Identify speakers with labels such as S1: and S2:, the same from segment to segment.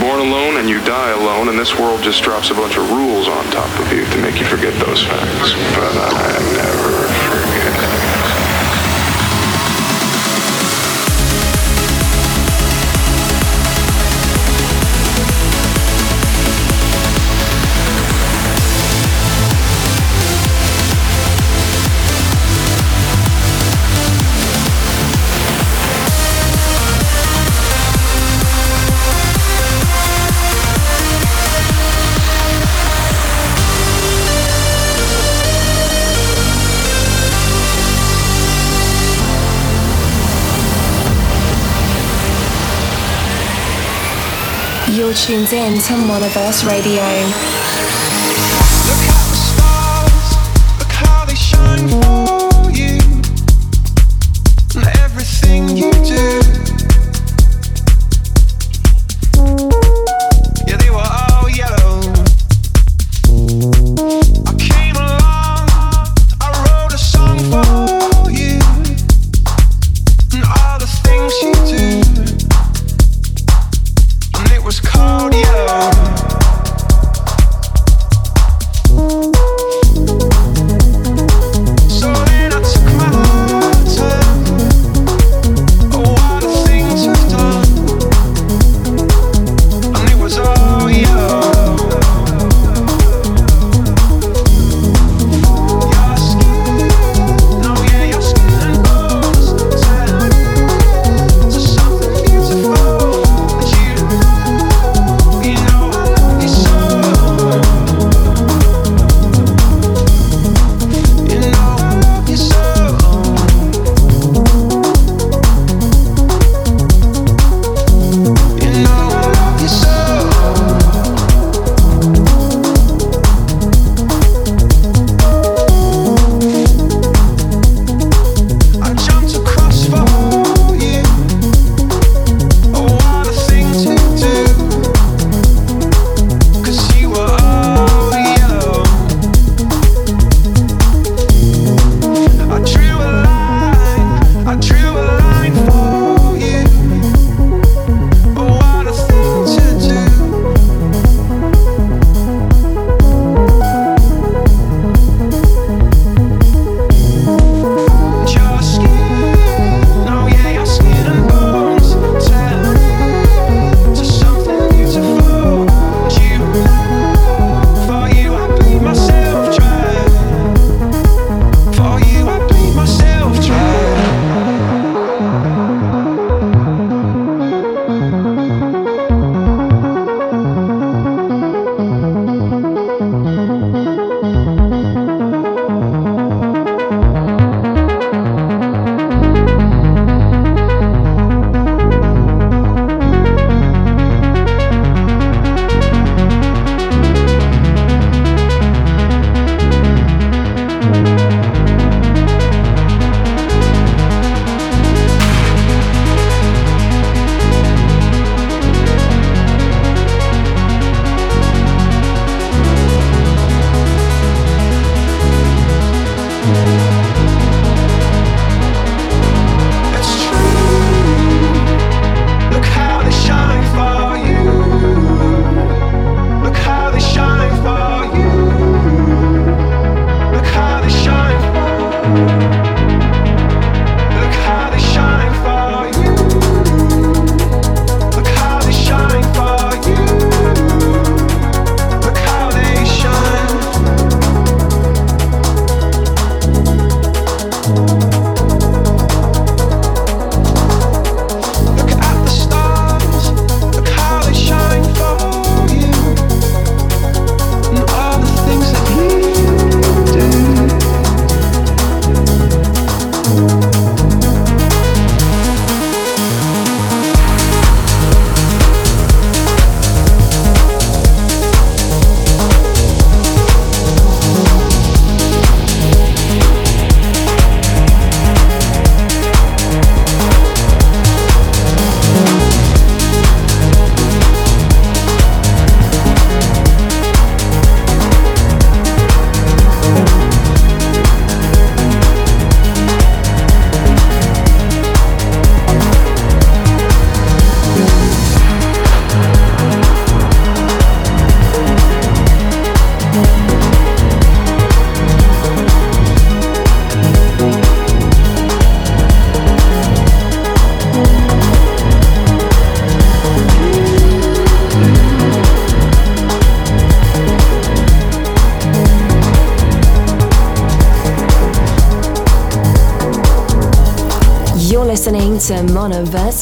S1: born alone and you die alone, and this world just drops a bunch of rules on top of you to make you forget those facts. But I never.
S2: Tunes in to Monoverse Radio.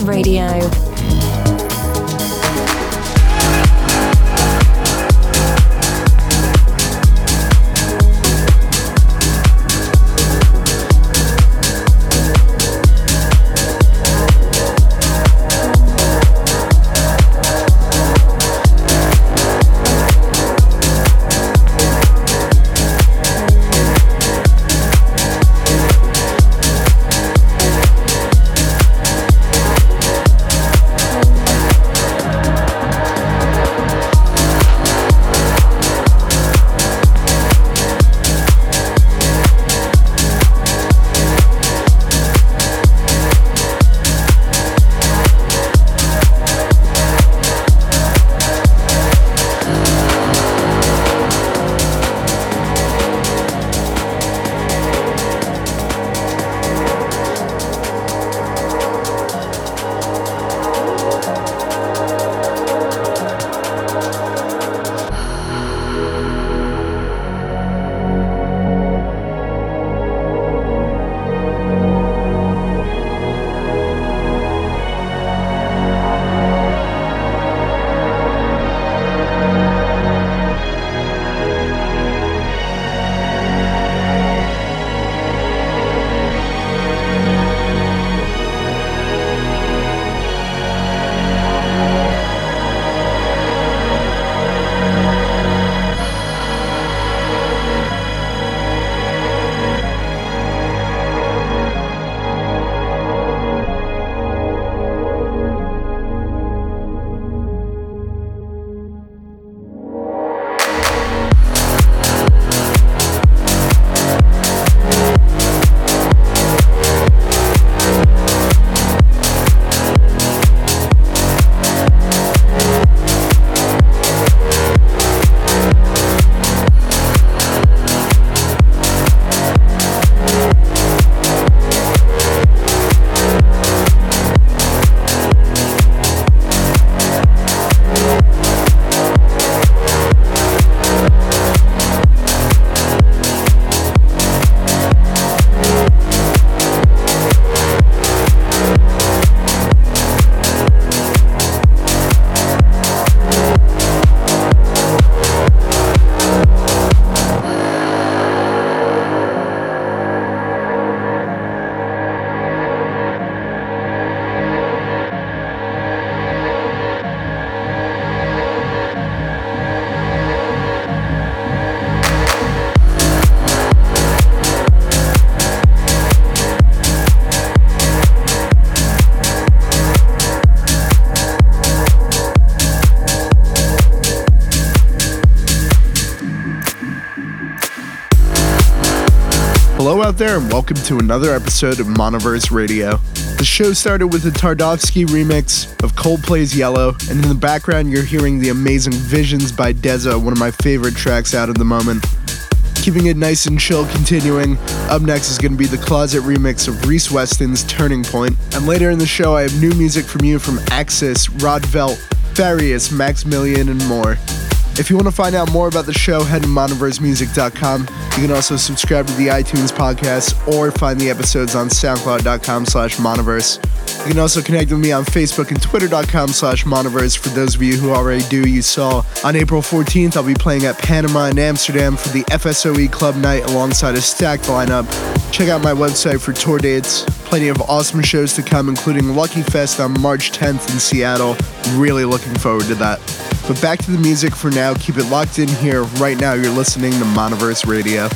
S2: Radio.
S3: Out there, and welcome to another episode of Monoverse Radio. The show started with a Tardovsky remix of Coldplay's Yellow, and in the background, you're hearing the amazing Visions by Deza, one of my favorite tracks out at the moment. Keeping it nice and chill, continuing. Up next is going to be the Closet remix of Reese Weston's Turning Point. And later in the show, I have new music from you from Axis, Rod Velt, Farius, Maximilian, and more. If you want to find out more about the show, head to monoversemusic.com. You can also subscribe to the iTunes podcast or find the episodes on soundcloud.com slash monoverse. You can also connect with me on Facebook and twitter.com slash monoverse. For those of you who already do, you saw on April 14th, I'll be playing at Panama in Amsterdam for the FSOE Club Night alongside a stacked lineup. Check out my website for tour dates. Plenty of awesome shows to come, including Lucky Fest on March 10th in Seattle. Really looking forward to that. But back to the music for now. Keep it locked in here. Right now, you're listening to Monoverse Radio.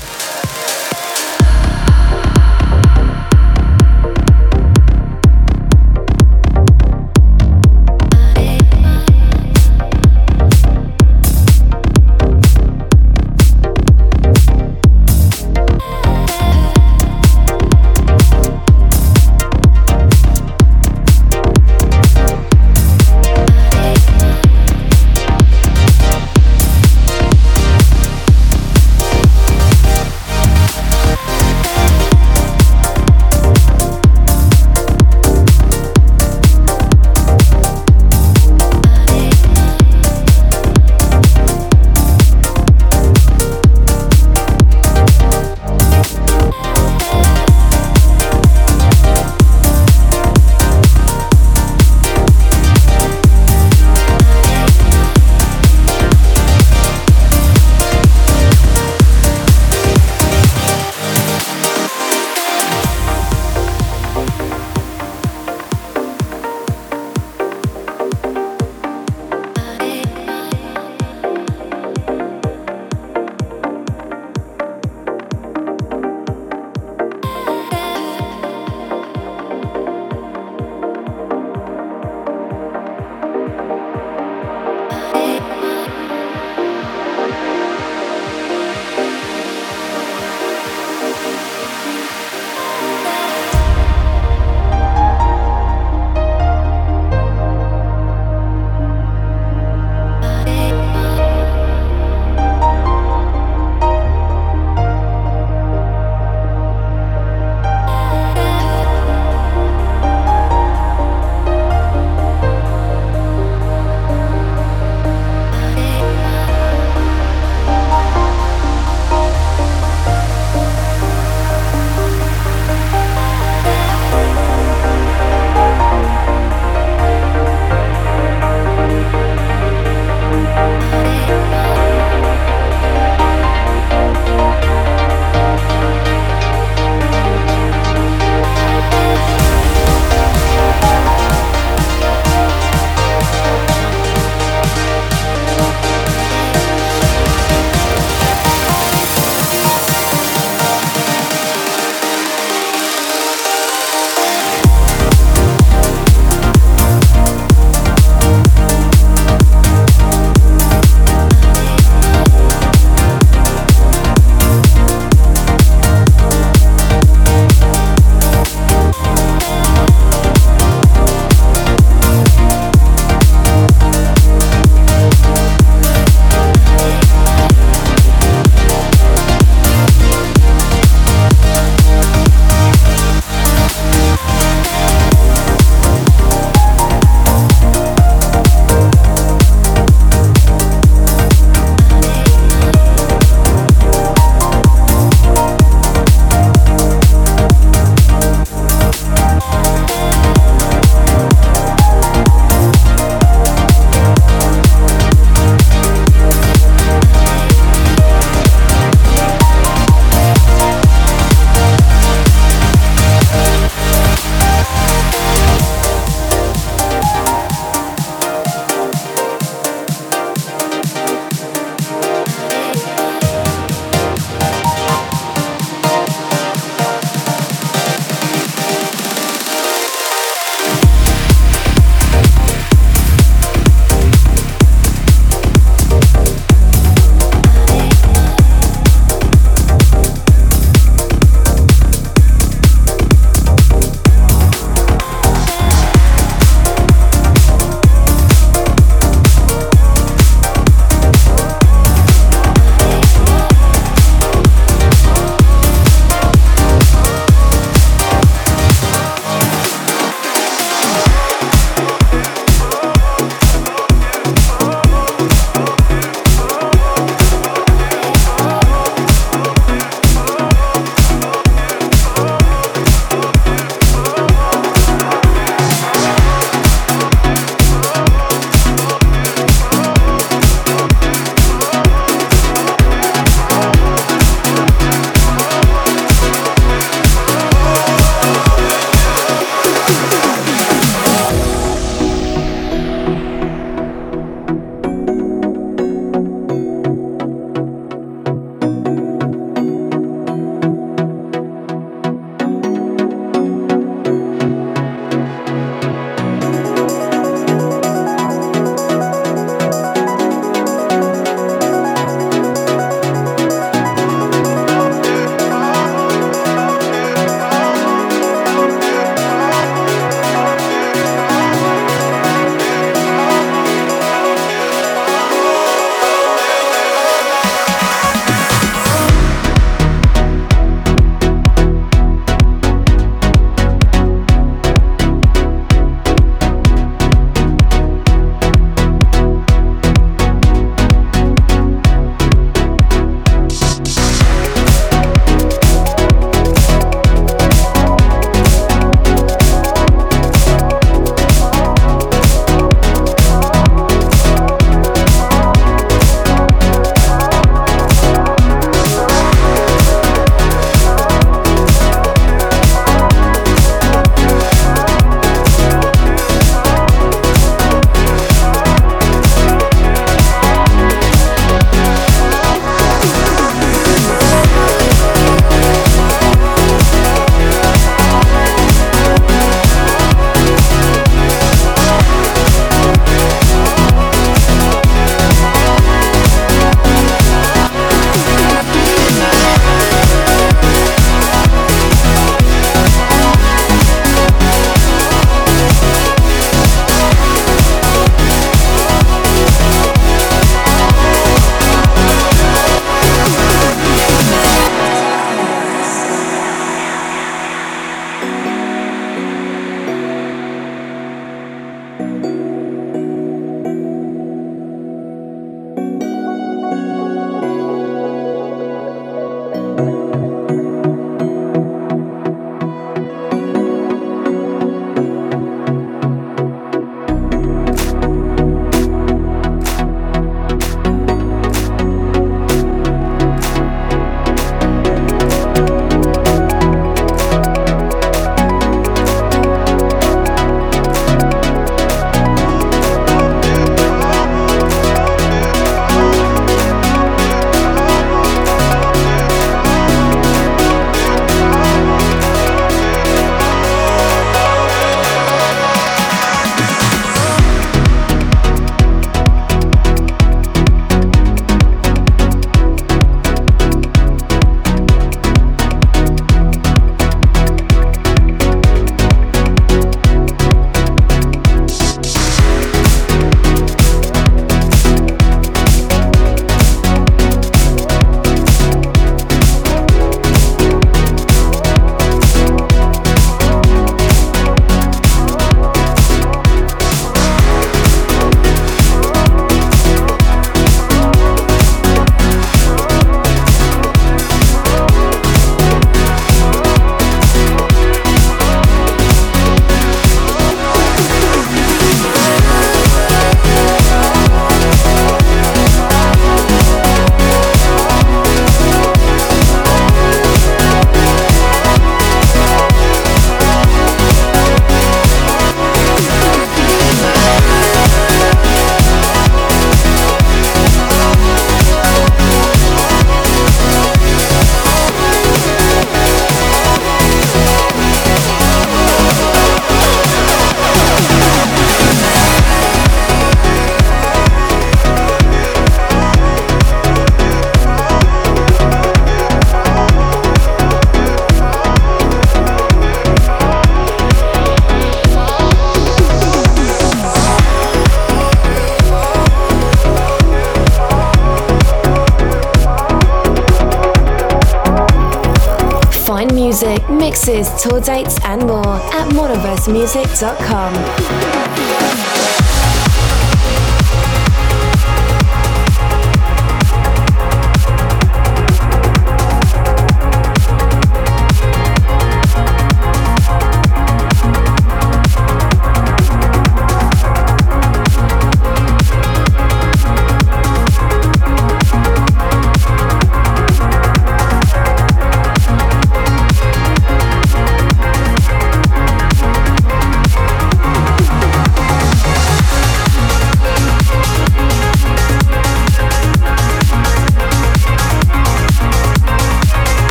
S4: Mixes, tour dates, and more at monoversemusic.com.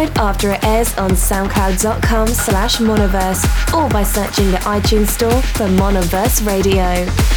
S2: episode after it airs on soundcloud.com slash monoverse or by searching the iTunes store for Monoverse Radio.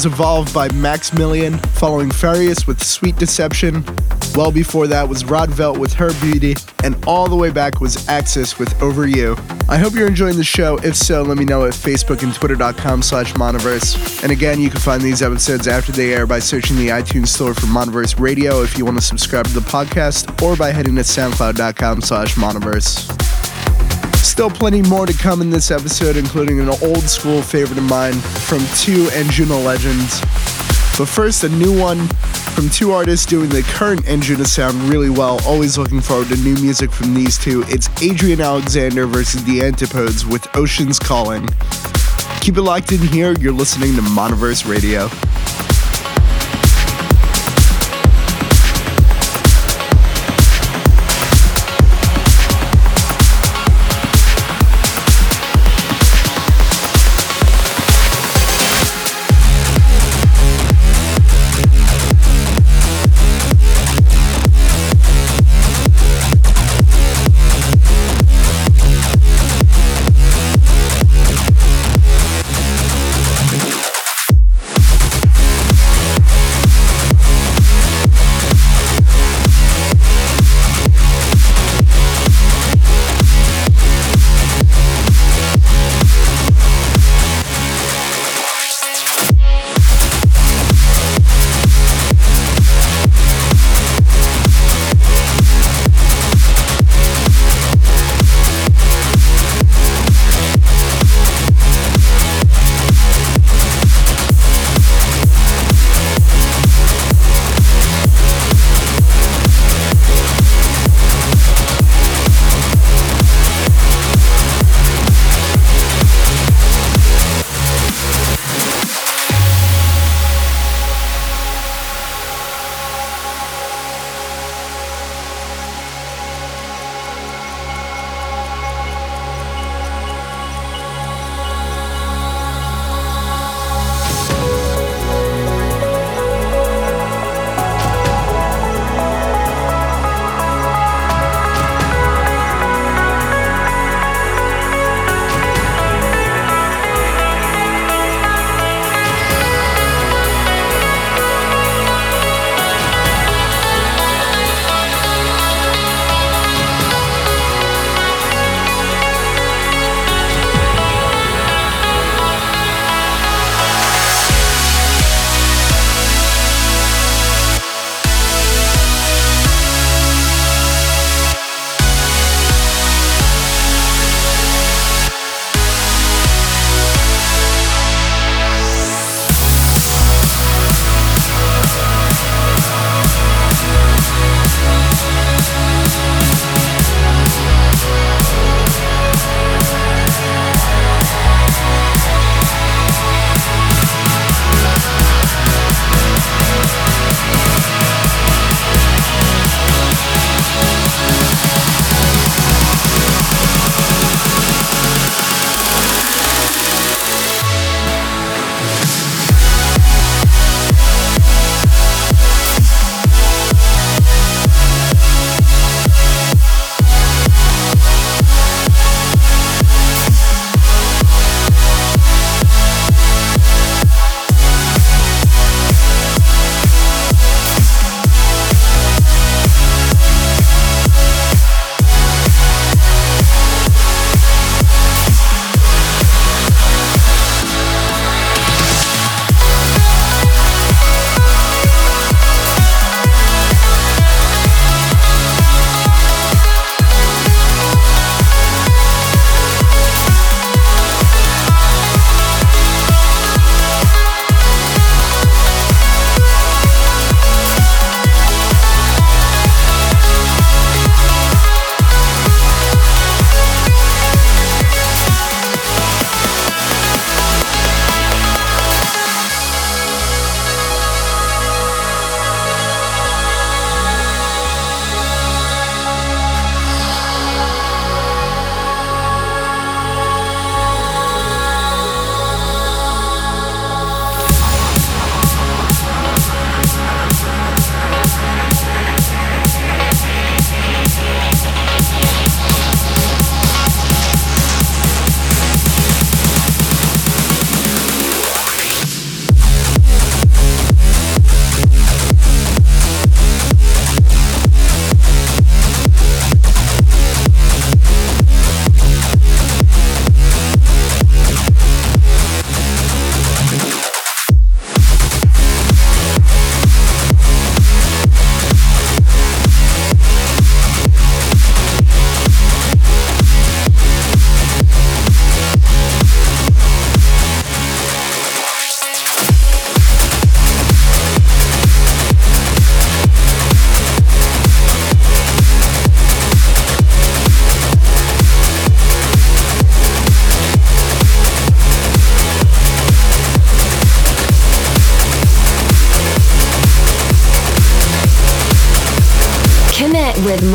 S3: Was evolved by Max Maximilian, following Farius with Sweet Deception. Well before that was Rod Velt with Her Beauty, and all the way back was Axis with Over You. I hope you're enjoying the show. If so, let me know at Facebook and Twitter.com slash Monoverse. And again, you can find these episodes after they air by searching the iTunes store for Monoverse Radio if you want to subscribe to the podcast, or by heading to SoundCloud.com slash Monoverse. Still plenty more to come in this episode, including an old school favorite of mine from two Anjuna legends. But first, a new one from two artists doing the current Anjuna sound really well. Always looking forward to new music from these two. It's Adrian Alexander versus the Antipodes with Oceans Calling. Keep it locked in here. You're listening to Monoverse Radio.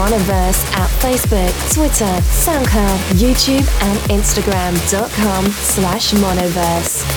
S4: Monoverse at Facebook, Twitter, SoundCloud, YouTube, and Instagram.com slash Monoverse.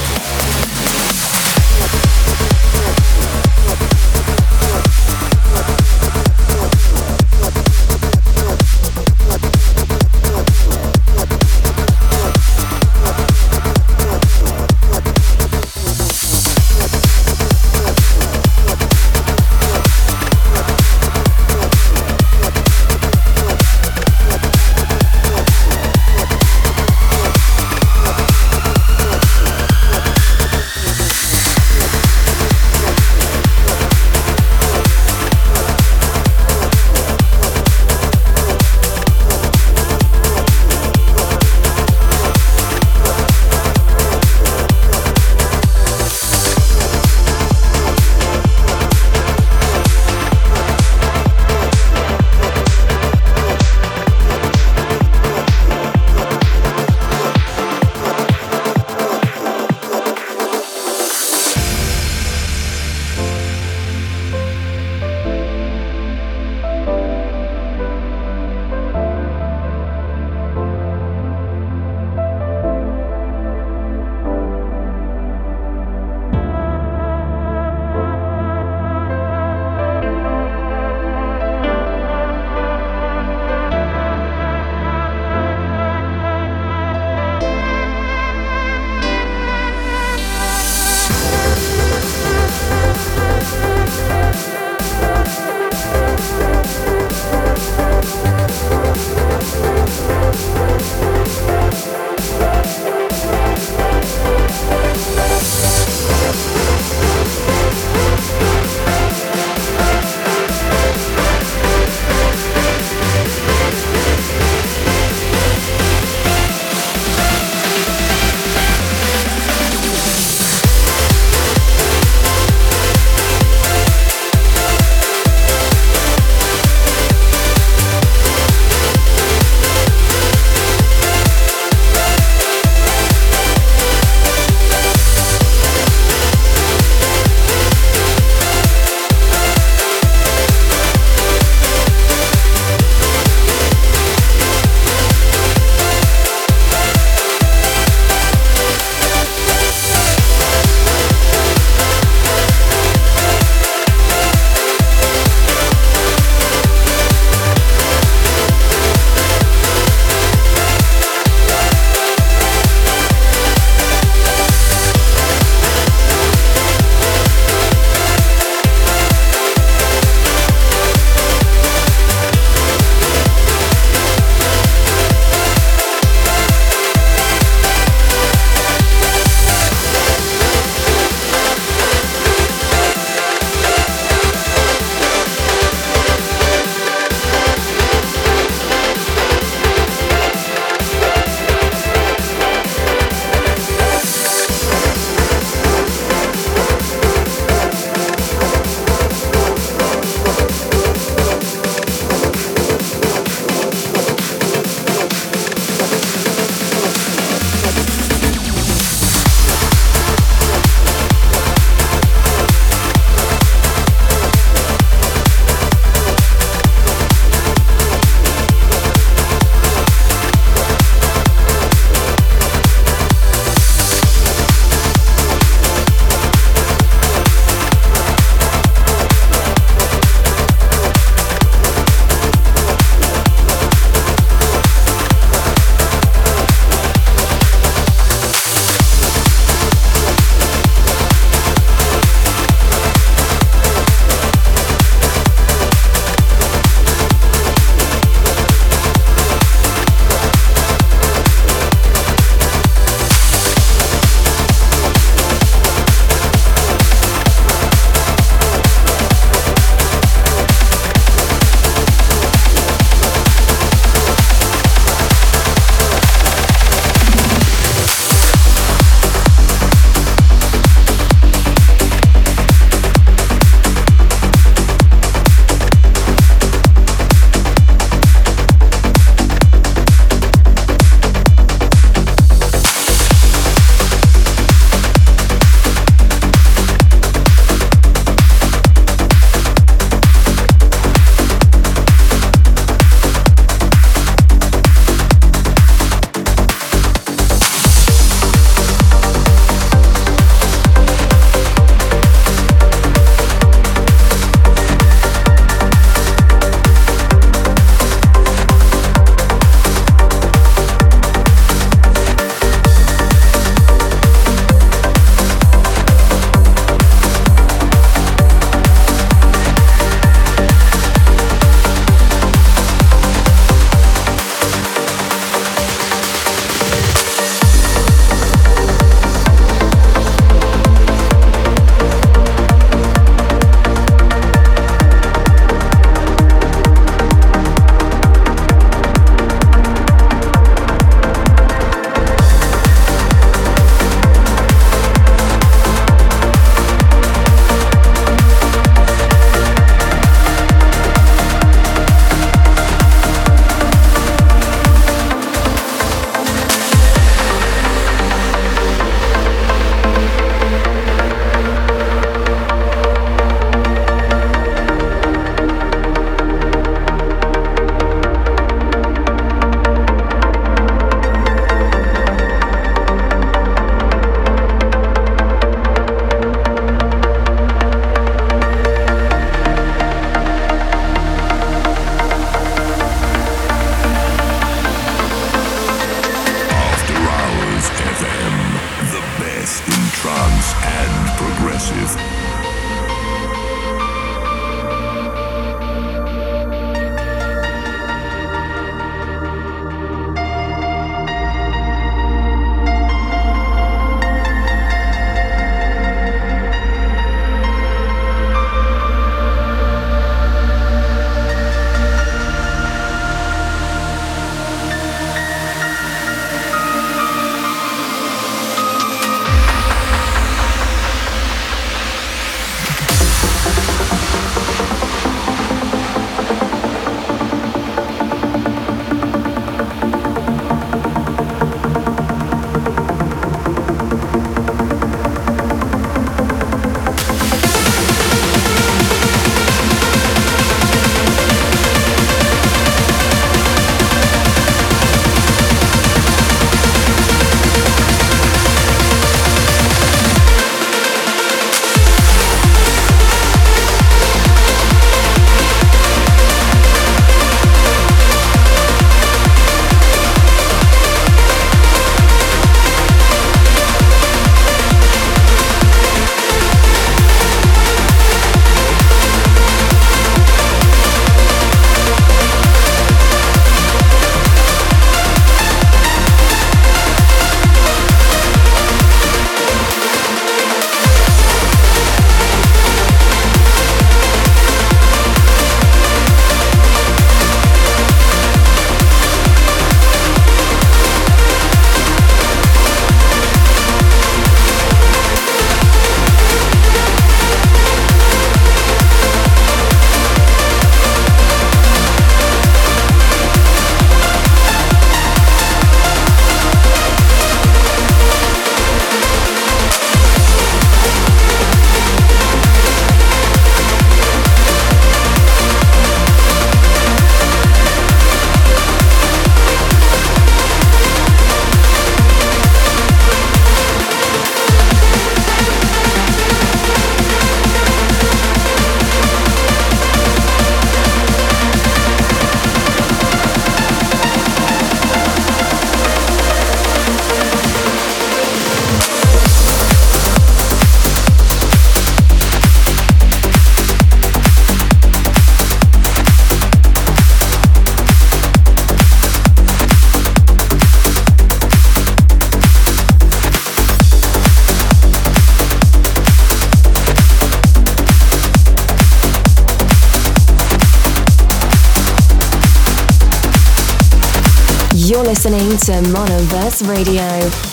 S4: To Monoverse Radio.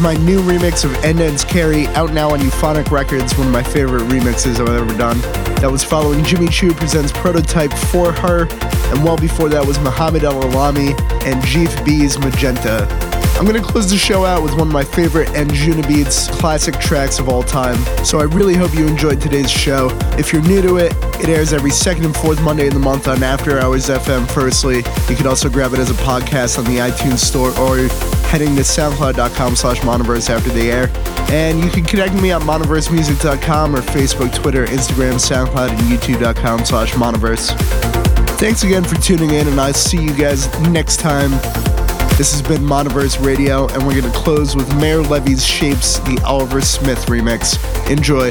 S3: My new remix of End Ends Carry, out now on Euphonic Records, one of my favorite remixes I've ever done. That was following Jimmy Choo presents Prototype for Her, and well before that was Muhammad El Alami and Jeef B's Magenta. I'm going to close the show out with one of my favorite Anjunabeats classic tracks of all time. So I really hope you enjoyed today's show. If you're new to it, it airs every second and fourth Monday in the month on After Hours FM firstly. You can also grab it as a podcast on the iTunes store or heading to soundcloud.com slash monoverse after the air. And you can connect me at monoversemusic.com or Facebook, Twitter, Instagram, SoundCloud, and YouTube.com slash monoverse. Thanks again for tuning in, and I'll see you guys next time. This has been Monoverse Radio, and we're going to close with Maor Levi's Shapes, the Oliver Smith remix. Enjoy.